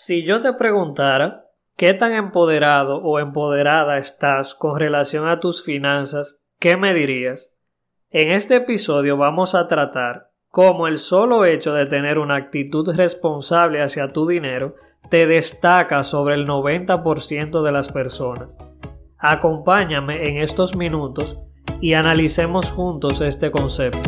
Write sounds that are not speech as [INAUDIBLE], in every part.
Si yo te preguntara qué tan empoderado o empoderada estás con relación a tus finanzas, ¿qué me dirías? En este episodio vamos a tratar cómo el solo hecho de tener una actitud responsable hacia tu dinero te destaca sobre el 90% de las personas. Acompáñame en estos minutos y analicemos juntos este concepto.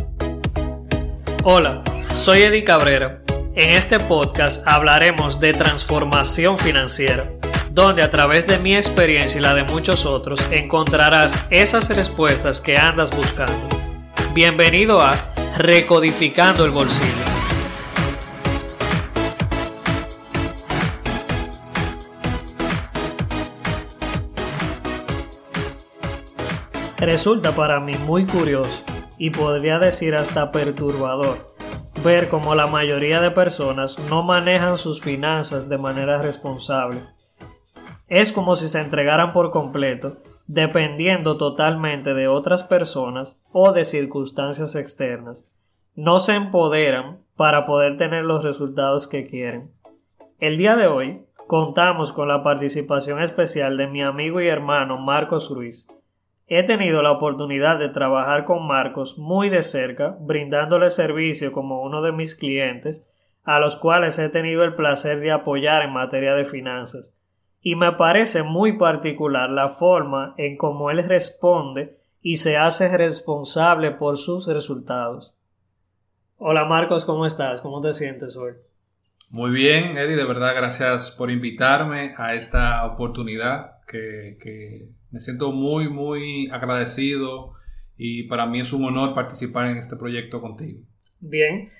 Hola, soy Eddie Cabrera en este podcast hablaremos de transformación financiera, donde a través de mi experiencia y la de muchos otros encontrarás esas respuestas que andas buscando. Bienvenido a Recodificando el Bolsillo. Resulta para mí muy curioso y podría decir hasta perturbador ver cómo la mayoría de personas no manejan sus finanzas de manera responsable. Es como si se entregaran por completo, dependiendo totalmente de otras personas o de circunstancias externas. No se empoderan para poder tener los resultados que quieren. El día de hoy contamos con la participación especial de mi amigo y hermano Marcos Ruiz, He tenido la oportunidad de trabajar con Marcos muy de cerca, brindándole servicio como uno de mis clientes, a los cuales he tenido el placer de apoyar en materia de finanzas. Y me parece muy particular la forma en cómo él responde y se hace responsable por sus resultados. Hola Marcos, ¿cómo estás? ¿Cómo te sientes hoy? Muy bien, Eddie, de verdad gracias por invitarme a esta oportunidad que, que me siento muy, muy agradecido y para mí es un honor participar en este proyecto contigo. Bien,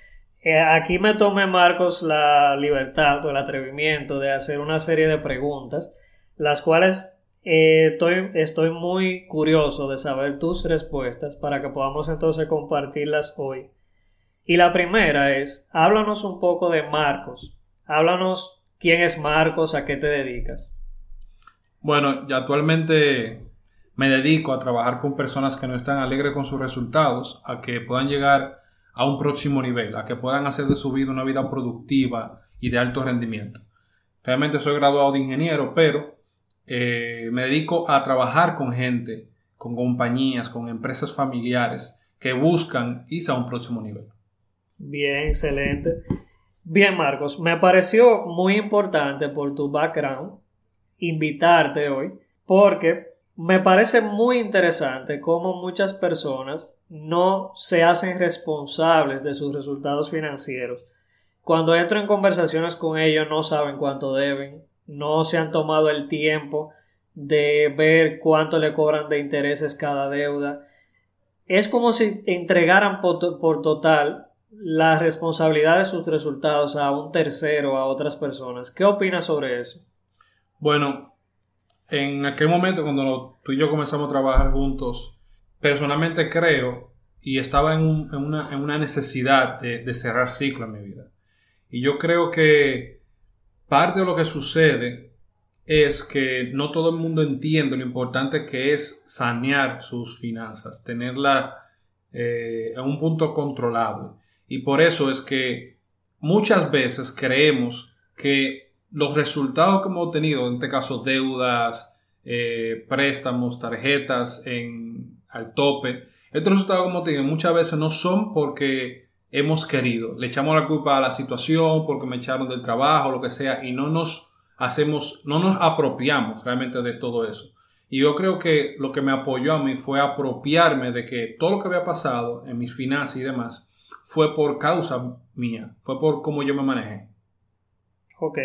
eh, aquí me tomé, Marcos, la libertad o el atrevimiento de hacer una serie de preguntas, las cuales eh, estoy, estoy muy curioso de saber tus respuestas para que podamos entonces compartirlas hoy. Y la primera es, háblanos un poco de Marcos. Háblanos quién es Marcos, a qué te dedicas. Bueno, ya actualmente me dedico a trabajar con personas que no están alegres con sus resultados, a que puedan llegar a un próximo nivel, a que puedan hacer de su vida una vida productiva y de alto rendimiento. Realmente soy graduado de ingeniero, pero eh, me dedico a trabajar con gente, con compañías, con empresas familiares que buscan irse a un próximo nivel. Bien, excelente. Bien, Marcos, me pareció muy importante por tu background invitarte hoy porque me parece muy interesante cómo muchas personas no se hacen responsables de sus resultados financieros. Cuando entro en conversaciones con ellos no saben cuánto deben, no se han tomado el tiempo de ver cuánto le cobran de intereses cada deuda. Es como si entregaran por, por total la responsabilidad de sus resultados a un tercero, a otras personas. ¿Qué opinas sobre eso? Bueno, en aquel momento cuando tú y yo comenzamos a trabajar juntos, personalmente creo y estaba en, una, necesidad de, cerrar ciclo en mi vida. Y yo creo que parte de lo que sucede es que no todo el mundo entiende lo importante que es sanear sus finanzas, tenerla eh, en un punto controlable. Y por eso es que muchas veces creemos que los resultados que hemos obtenido, en este caso deudas, eh, préstamos, tarjetas en, al tope, estos resultados como te digo, muchas veces no son porque hemos querido. Le echamos la culpa a la situación, porque me echaron del trabajo, lo que sea, y no nos hacemos, no nos apropiamos realmente de todo eso. Y yo creo que lo que me apoyó a mí fue apropiarme de que todo lo que había pasado en mis finanzas y demás fue por causa mía, fue por cómo yo me manejé. Ok.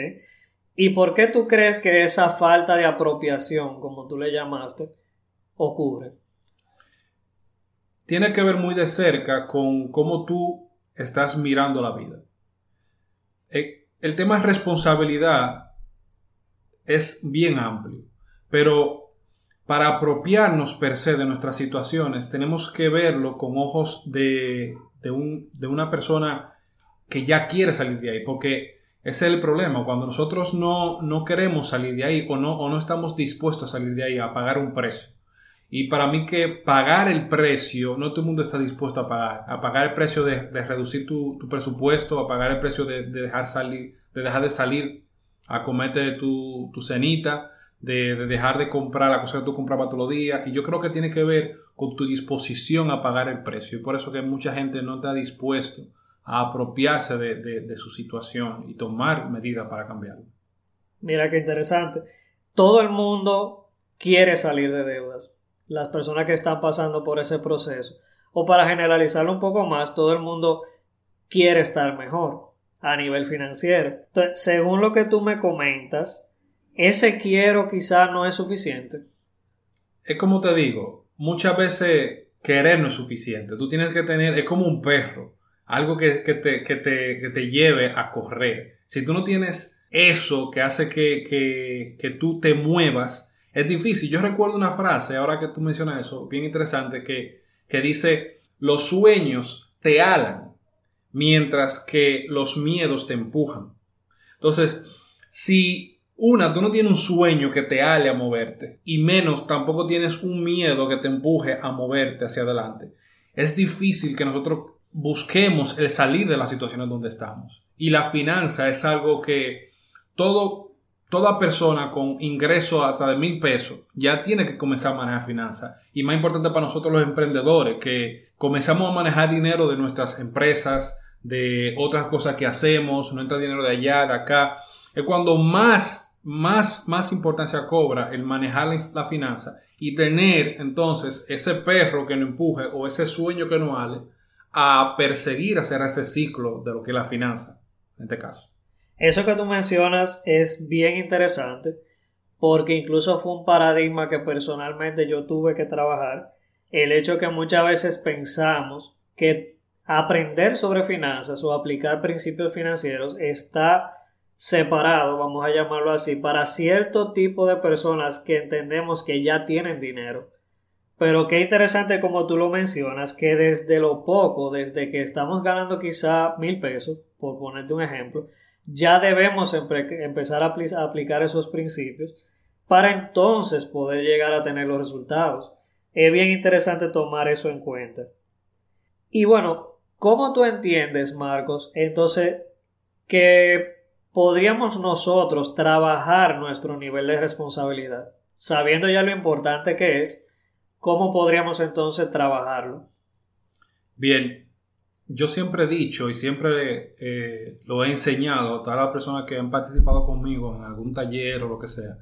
¿Y por qué tú crees que esa falta de apropiación, como tú le llamaste, ocurre? Tiene que ver muy de cerca con cómo tú estás mirando la vida. Eh, el tema de responsabilidad es bien amplio, pero para apropiarnos per se de nuestras situaciones tenemos que verlo con ojos de, un, de una persona que ya quiere salir de ahí, porque ese es el problema, cuando nosotros no, no queremos salir de ahí o no, o no estamos dispuestos a salir de ahí, a pagar un precio. Y para mí que pagar el precio, no todo el mundo está dispuesto a pagar, a pagar el precio de, reducir tu, presupuesto, a pagar el precio de, dejar salir, de dejar de salir acomete tu, tu cenita, de, dejar de comprar la cosa que tú comprabas todos los días. Y yo creo que tiene que ver con tu disposición a pagar el precio. Y por eso que mucha gente no está dispuesto a apropiarse de, de su situación y tomar medidas para cambiarlo. Mira qué interesante. Todo el mundo quiere salir de deudas. Las personas que están pasando por ese proceso. O para generalizarlo un poco más, todo el mundo quiere estar mejor a nivel financiero. Entonces, según lo que tú me comentas, ese quiero quizá no es suficiente. Es como te digo, muchas veces querer no es suficiente. Tú tienes que tener, es como un perro, algo que, te, que te, lleve a correr. Si tú no tienes eso que hace que, que, tú te muevas, es difícil. Yo recuerdo una frase, ahora que tú mencionas eso, bien interesante, que, que dice, los sueños te alan, mientras que los miedos te empujan. Entonces, si una, tú no tienes un sueño que te ale a moverte y menos tampoco tienes un miedo que te empuje a moverte hacia adelante. Es difícil que nosotros busquemos el salir de las situaciones donde estamos. Y la finanza es algo que todo, toda persona con ingreso hasta de mil pesos ya tiene que comenzar a manejar finanzas. Y más importante para nosotros los emprendedores, que comenzamos a manejar dinero de nuestras empresas, de otras cosas que hacemos, no entra dinero de allá, de acá. Es cuando más más, más importancia cobra el manejar la, finanza y tener entonces ese perro que nos empuje o ese sueño que nos ale a perseguir hacer ese ciclo de lo que es la finanza, en este caso. Eso que tú mencionas es bien interesante porque incluso fue un paradigma que personalmente yo tuve que trabajar. El hecho que muchas veces pensamos que aprender sobre finanzas o aplicar principios financieros está separado, vamos a llamarlo así, para cierto tipo de personas que entendemos que ya tienen dinero. Pero qué interesante como tú lo mencionas, que desde lo poco, desde que estamos ganando quizá mil pesos, por ponerte un ejemplo, ya debemos empezar a, a aplicar esos principios para entonces poder llegar a tener los resultados. Es bien interesante tomar eso en cuenta. Y bueno, ¿cómo tú entiendes, Marcos, entonces que podríamos nosotros trabajar nuestro nivel de responsabilidad? Sabiendo ya lo importante que es, ¿cómo podríamos entonces trabajarlo? Bien, yo siempre he dicho y siempre eh, lo he enseñado a todas las personas que han participado conmigo en algún taller o lo que sea,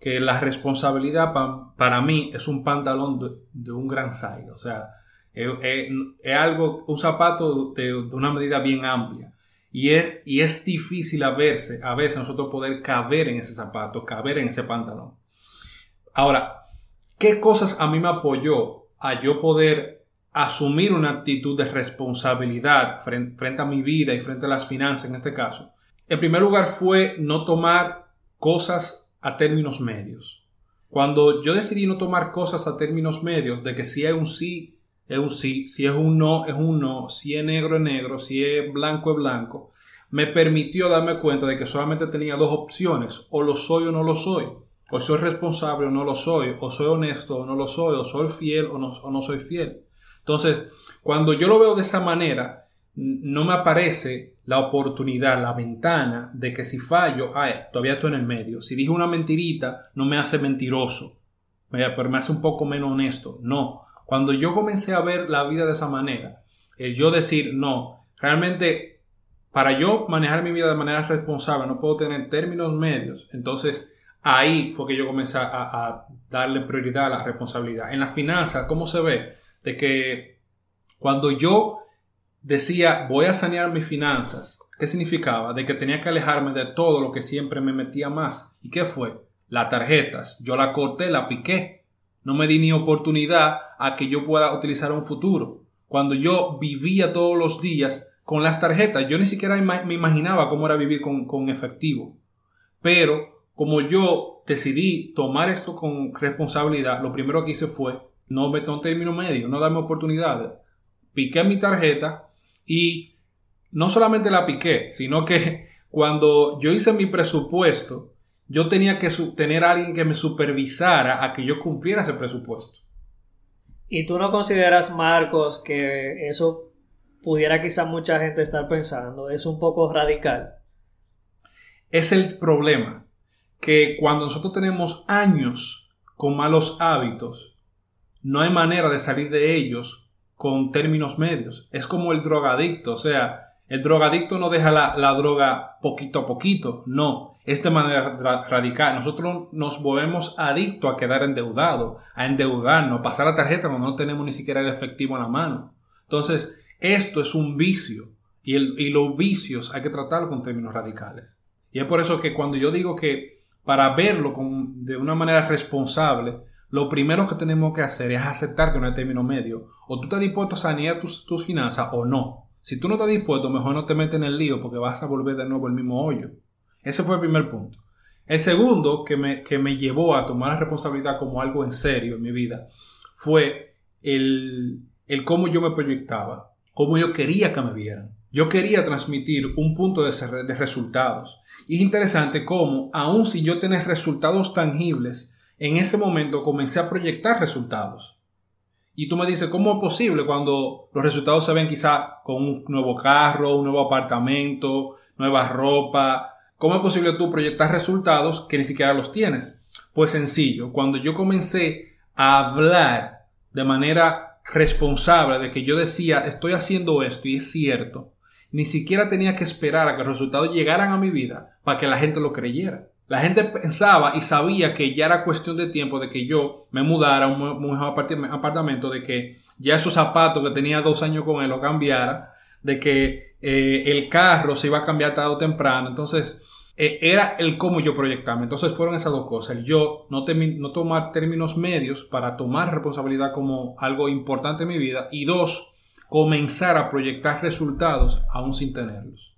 que la responsabilidad para mí es un pantalón de, un gran size, o sea, es, algo, un zapato de una medida bien amplia. Y es, y es difícil a veces, a veces nosotros poder caber en ese zapato, caber en ese pantalón. Ahora, ¿qué cosas a mí me apoyó a yo poder asumir una actitud de responsabilidad frente, a mi vida y frente a las finanzas en este caso? En primer lugar fue no tomar cosas a términos medios. Cuando yo decidí no tomar cosas a términos medios, de que si hay un sí, es un sí, si es un no, es un no, si es negro, es negro, si es blanco, es blanco, me permitió darme cuenta de que solamente tenía dos opciones, o lo soy o no lo soy, o soy responsable o no lo soy, o soy honesto o no lo soy, o soy fiel o no, o no soy fiel. Entonces, cuando yo lo veo de esa manera, no me aparece la oportunidad, la ventana de que si fallo, ay, todavía estoy en el medio. Si dije una mentirita, no me hace mentiroso, pero me hace un poco menos honesto. No, cuando yo comencé a ver la vida de esa manera, el yo decir, no, realmente para yo manejar mi vida de manera responsable no puedo tener términos medios, entonces ahí fue que yo comencé a, darle prioridad a la responsabilidad. En la finanza, ¿cómo se ve? De que cuando yo decía voy a sanear mis finanzas, ¿qué significaba? De que tenía que alejarme de todo lo que siempre me metía más. ¿Y qué fue? Las tarjetas. Yo la corté, la piqué. No me di ni oportunidad a que yo pueda utilizar un futuro. Cuando yo vivía todos los días con las tarjetas, yo ni siquiera me imaginaba cómo era vivir con, efectivo. Pero como yo decidí tomar esto con responsabilidad, lo primero que hice fue no meter un término medio, no darme oportunidades. Piqué mi tarjeta y no solamente la piqué, sino que [LAUGHS] cuando yo hice mi presupuesto, yo tenía que tener a alguien que me supervisara a que yo cumpliera ese presupuesto. ¿Y tú no consideras, Marcos, que eso pudiera quizá mucha gente estar pensando? ¿Es un poco radical? es el problema. Que cuando nosotros tenemos años con malos hábitos, no hay manera de salir de ellos con términos medios. Es como el drogadicto, o sea, el drogadicto no deja la, la droga poquito a poquito, no, es de manera radical. Nosotros nos volvemos adictos a quedar endeudado, a endeudarnos, pasar la tarjeta cuando no tenemos ni siquiera el efectivo en la mano. Entonces, esto es un vicio y, el, y los vicios hay que tratarlo con términos radicales. Y es por eso que cuando yo digo que para verlo con, de una manera responsable, lo primero que tenemos que hacer es aceptar que no hay término medio. O tú estás dispuesto a sanear tus, tus finanzas o no. Si tú no estás dispuesto, mejor no te metes en el lío porque vas a volver de nuevo al mismo hoyo. Ese fue el primer punto. El segundo que me, que me llevó a tomar la responsabilidad como algo en serio en mi vida fue el, el cómo yo me proyectaba, cómo yo quería que me vieran. Yo quería transmitir un punto de, de resultados. Y es interesante cómo, aun si yo tenía resultados tangibles, en ese momento comencé a proyectar resultados. Y tú me dices, ¿cómo es posible cuando los resultados se ven quizá con un nuevo carro, un nuevo apartamento, nueva ropa, ¿Cómo es posible tú proyectar resultados que ni siquiera los tienes? Pues sencillo, cuando yo comencé a hablar de manera responsable de que yo decía estoy haciendo esto y es cierto, ni siquiera tenía que esperar a que los resultados llegaran a mi vida para que la gente lo creyera. La gente pensaba y sabía que ya era cuestión de tiempo de que yo me mudara a un mejor apartamento, de que ya esos zapatos que tenía dos años con él lo cambiara, de que eh, el carro se iba a cambiar tarde o temprano. Entonces, eh, era el cómo yo proyectaba. Entonces fueron esas dos cosas. El yo no, no tomar términos medios para tomar responsabilidad como algo importante en mi vida. Y dos, comenzar a proyectar resultados aún sin tenerlos.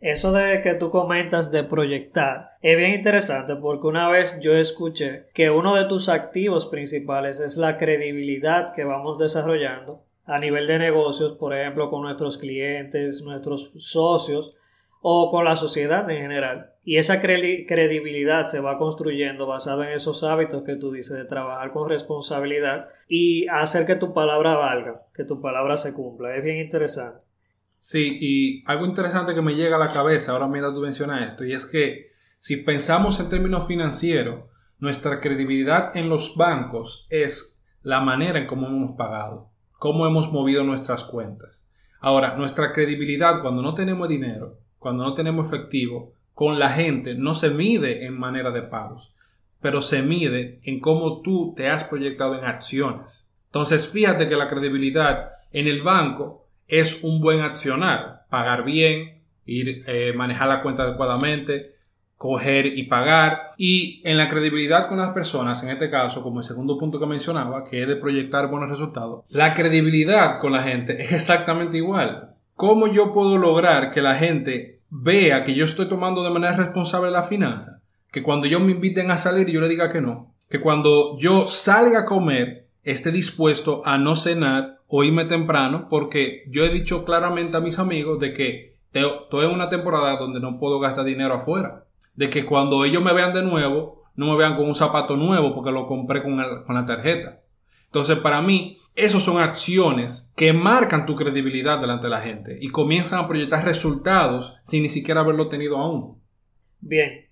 Eso de que tú comentas de proyectar es bien interesante porque una vez yo escuché que uno de tus activos principales es la credibilidad que vamos desarrollando a nivel de negocios, por ejemplo, con nuestros clientes, nuestros socios, o con la sociedad en general. Y esa credibilidad se va construyendo basada en esos hábitos que tú dices de trabajar con responsabilidad y hacer que tu palabra valga, que tu palabra se cumpla. Es bien interesante. Sí, y algo interesante que me llega a la cabeza ahora mientras tú mencionas esto, y es que si pensamos en términos financieros, nuestra credibilidad en los bancos es la manera en cómo hemos pagado, cómo hemos movido nuestras cuentas. Ahora, nuestra credibilidad cuando no tenemos dinero cuando no tenemos efectivo, con la gente no se mide en manera de pagos, pero se mide en cómo tú te has proyectado en acciones. Entonces, fíjate que la credibilidad en el banco es un buen accionar, pagar bien, ir, eh, manejar la cuenta adecuadamente, coger y pagar. Y en la credibilidad con las personas, en este caso, como el segundo punto que mencionaba, que es de proyectar buenos resultados, la credibilidad con la gente es exactamente igual. ¿Cómo yo puedo lograr que la gente vea que yo estoy tomando de manera responsable la finanza? Que cuando ellos me inviten a salir yo le diga que no. Que cuando yo salga a comer esté dispuesto a no cenar o irme temprano porque yo he dicho claramente a mis amigos de que estoy en una temporada donde no puedo gastar dinero afuera. De que cuando ellos me vean de nuevo, no me vean con un zapato nuevo porque lo compré con, con la tarjeta. Entonces, para mí, esas son acciones que marcan tu credibilidad delante de la gente y comienzan a proyectar resultados sin ni siquiera haberlo tenido aún. Bien.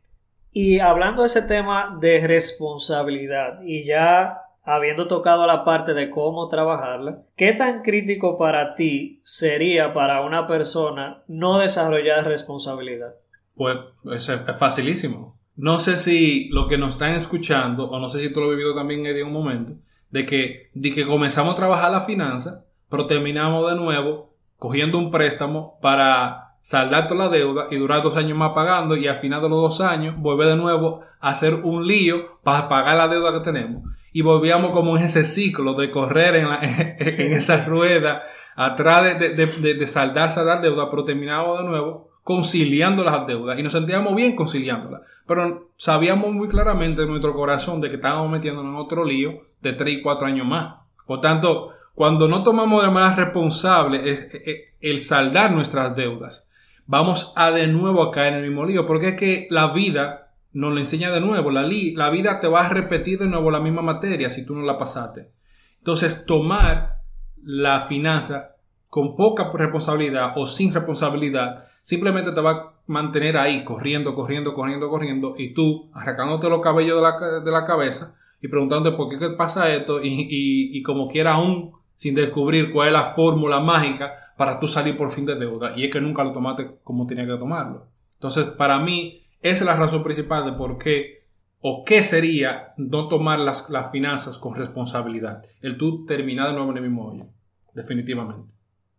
Y hablando de ese tema de responsabilidad y ya habiendo tocado la parte de cómo trabajarla, ¿qué tan crítico para ti sería para una persona no desarrollar responsabilidad? Pues es, facilísimo. No sé si lo que nos están escuchando, o no sé si tú lo has vivido también en un momento, de que, de que comenzamos a trabajar la finanza, pero terminamos de nuevo cogiendo un préstamo para saldar toda la deuda y durar dos años más pagando y al final de los dos años volver de nuevo a hacer un lío para pagar la deuda que tenemos. Y volvíamos como en ese ciclo de correr en, la, [LAUGHS] en, esa rueda atrás de, de, de, de, saldar, saldar deuda, pero terminamos de nuevo conciliando las deudas y nos sentíamos bien conciliándolas. Pero sabíamos muy claramente en nuestro corazón de que estábamos metiéndonos en otro lío de 3 y 4 años más. Por tanto, cuando no tomamos de manera responsable el saldar nuestras deudas, vamos a de nuevo a caer en el mismo lío, porque es que la vida nos lo enseña de nuevo, la, la vida te va a repetir de nuevo la misma materia si tú no la pasaste. Entonces, tomar la finanza con poca responsabilidad o sin responsabilidad simplemente te va a mantener ahí, corriendo, corriendo, corriendo, corriendo, y tú arrancándote los cabellos de la, de la cabeza y preguntándote por qué pasa esto y, y, como quiera aún sin descubrir cuál es la fórmula mágica para tú salir por fin de deuda. Y es que nunca lo tomaste como tenía que tomarlo. Entonces, para mí, esa es la razón principal de por qué o qué sería no tomar las, las finanzas con responsabilidad. El tú terminar de nuevo en el mismo hoyo. Definitivamente.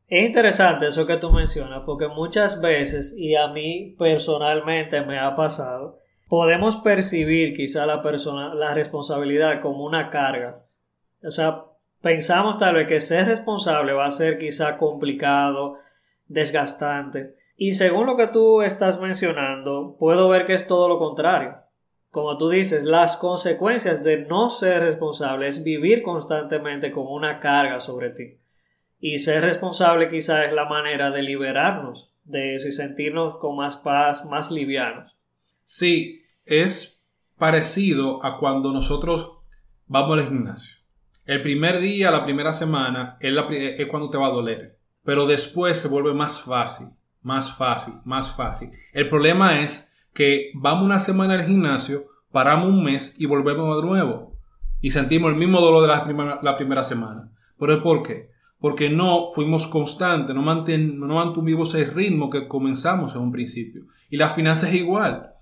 Es interesante eso que tú mencionas, porque muchas veces, y a mí personalmente me ha pasado, podemos percibir quizá la persona, la responsabilidad como una carga. O sea, pensamos tal vez que ser responsable va a ser quizá complicado, desgastante. Y según lo que tú estás mencionando, puedo ver que es todo lo contrario. Como tú dices, las consecuencias de no ser responsable es vivir constantemente con una carga sobre ti. Y ser responsable quizá es la manera de liberarnos de eso y sentirnos con más paz, más livianos. Sí, es parecido a cuando nosotros vamos al gimnasio. El primer día, la primera semana, es, cuando te va a doler. Pero después se vuelve más fácil, más fácil, más fácil. El problema es que vamos una semana al gimnasio, paramos un mes y volvemos de nuevo. Y sentimos el mismo dolor de la primera, la primera semana. ¿Pero es por qué? Porque no fuimos constantes, no, no mantuvimos el ritmo que comenzamos en un principio. Y la finanza es igual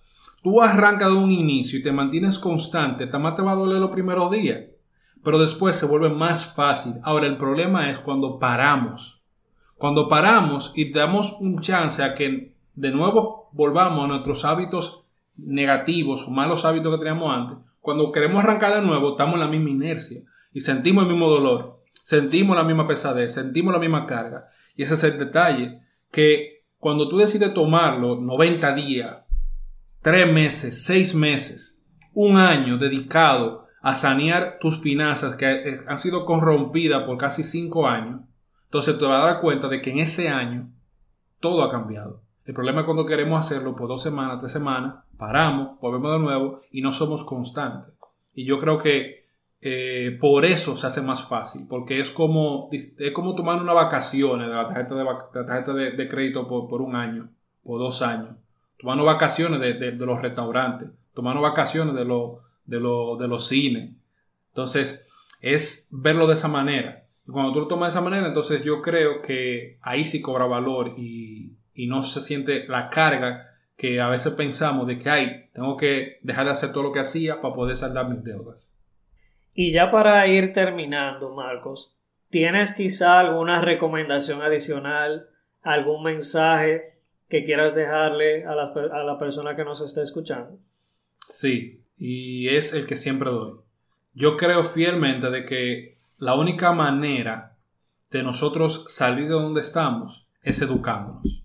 tú arrancas de un inicio y te mantienes constante, más te va a doler los primeros días, pero después se vuelve más fácil. Ahora el problema es cuando paramos. Cuando paramos y damos un chance a que de nuevo volvamos a nuestros hábitos negativos o malos hábitos que teníamos antes, cuando queremos arrancar de nuevo, estamos en la misma inercia y sentimos el mismo dolor, sentimos la misma pesadez, sentimos la misma carga. Y ese es el detalle, que cuando tú decides tomarlo 90 días, tres meses, seis meses, un año dedicado a sanear tus finanzas que eh, han sido corrompidas por casi cinco años, entonces te vas a dar cuenta de que en ese año todo ha cambiado. El problema es cuando queremos hacerlo por dos semanas, tres semanas, paramos, volvemos de nuevo y no somos constantes. Y yo creo que eh, por eso se hace más fácil, porque es como, es como tomar una vacación de la tarjeta de, tarjeta de, crédito por, por un año, por dos años tomando vacaciones de, los restaurantes, tomando vacaciones de, de, de los cines. Entonces, es verlo de esa manera. Y cuando tú lo tomas de esa manera, entonces yo creo que ahí sí cobra valor y, y no se siente la carga que a veces pensamos de que, ay, tengo que dejar de hacer todo lo que hacía para poder saldar mis deudas. Y ya para ir terminando, Marcos, ¿tienes quizá alguna recomendación adicional, algún mensaje que quieras dejarle a la, persona que nos está escuchando. Sí, y es el que siempre doy. Yo creo fielmente de que la única manera de nosotros salir de donde estamos es educándonos.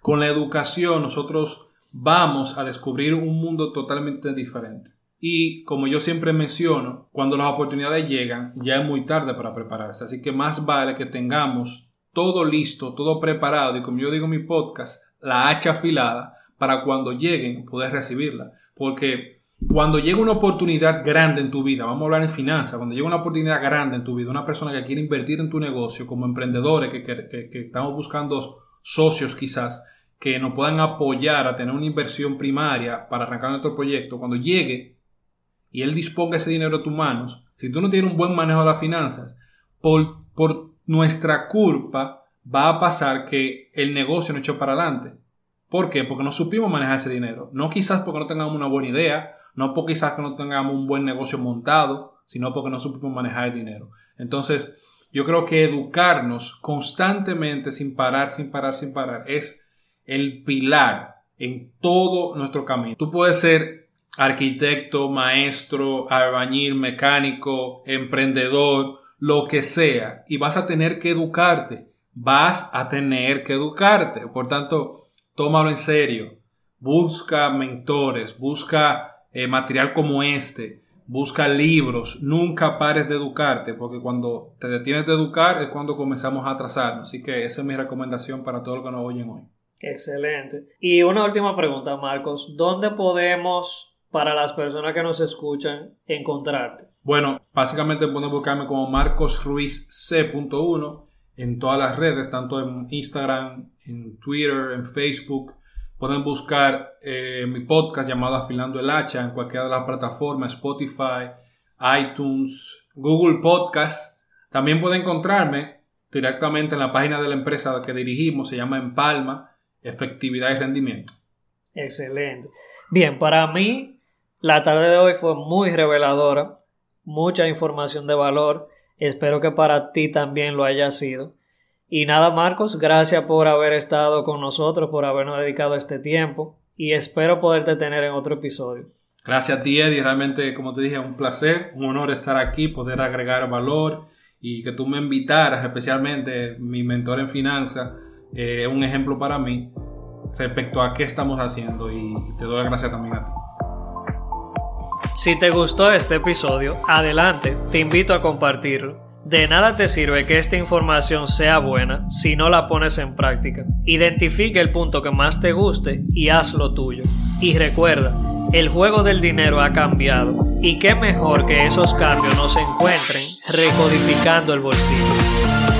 Con la educación nosotros vamos a descubrir un mundo totalmente diferente. Y como yo siempre menciono, cuando las oportunidades llegan, ya es muy tarde para prepararse. Así que más vale que tengamos todo listo, todo preparado y como yo digo en mi podcast, la hacha afilada para cuando lleguen poder recibirla. Porque cuando llega una oportunidad grande en tu vida, vamos a hablar en finanzas, cuando llega una oportunidad grande en tu vida, una persona que quiere invertir en tu negocio como emprendedores, que, que, estamos buscando socios quizás, que nos puedan apoyar a tener una inversión primaria para arrancar nuestro proyecto, cuando llegue y él disponga ese dinero a tus manos, si tú no tienes un buen manejo de las finanzas, por, por nuestra culpa, va a pasar que el negocio no echó para adelante. ¿Por qué? Porque no supimos manejar ese dinero. No quizás porque no tengamos una buena idea, no porque quizás que no tengamos un buen negocio montado, sino porque no supimos manejar el dinero. Entonces, yo creo que educarnos constantemente, sin parar, sin parar, sin parar, es el pilar en todo nuestro camino. Tú puedes ser arquitecto, maestro, albañil, mecánico, emprendedor, lo que sea, y vas a tener que educarte vas a tener que educarte. Por tanto, tómalo en serio. Busca mentores, busca eh, material como este, busca libros. Nunca pares de educarte, porque cuando te detienes de educar es cuando comenzamos a atrasarnos. Así que esa es mi recomendación para todos los que nos oyen hoy. Excelente. Y una última pregunta, Marcos. ¿Dónde podemos, para las personas que nos escuchan, encontrarte? Bueno, básicamente pueden buscarme como Marcos Ruiz C.1 en todas las redes, tanto en Instagram, en Twitter, en Facebook. Pueden buscar eh, mi podcast llamado Afilando el Hacha en cualquiera de las plataformas, Spotify, iTunes, Google Podcast. También pueden encontrarme directamente en la página de la empresa que dirigimos, se llama Empalma, Efectividad y Rendimiento. Excelente. Bien, para mí la tarde de hoy fue muy reveladora, mucha información de valor. Espero que para ti también lo haya sido. Y nada, Marcos, gracias por haber estado con nosotros, por habernos dedicado este tiempo y espero poderte tener en otro episodio. Gracias a ti, Eddie. Realmente, como te dije, un placer, un honor estar aquí, poder agregar valor y que tú me invitaras, especialmente mi mentor en finanzas, eh, un ejemplo para mí respecto a qué estamos haciendo y te doy las gracias también a ti. Si te gustó este episodio, adelante, te invito a compartirlo. De nada te sirve que esta información sea buena si no la pones en práctica. Identifique el punto que más te guste y hazlo tuyo. Y recuerda, el juego del dinero ha cambiado y qué mejor que esos cambios no se encuentren recodificando el bolsillo.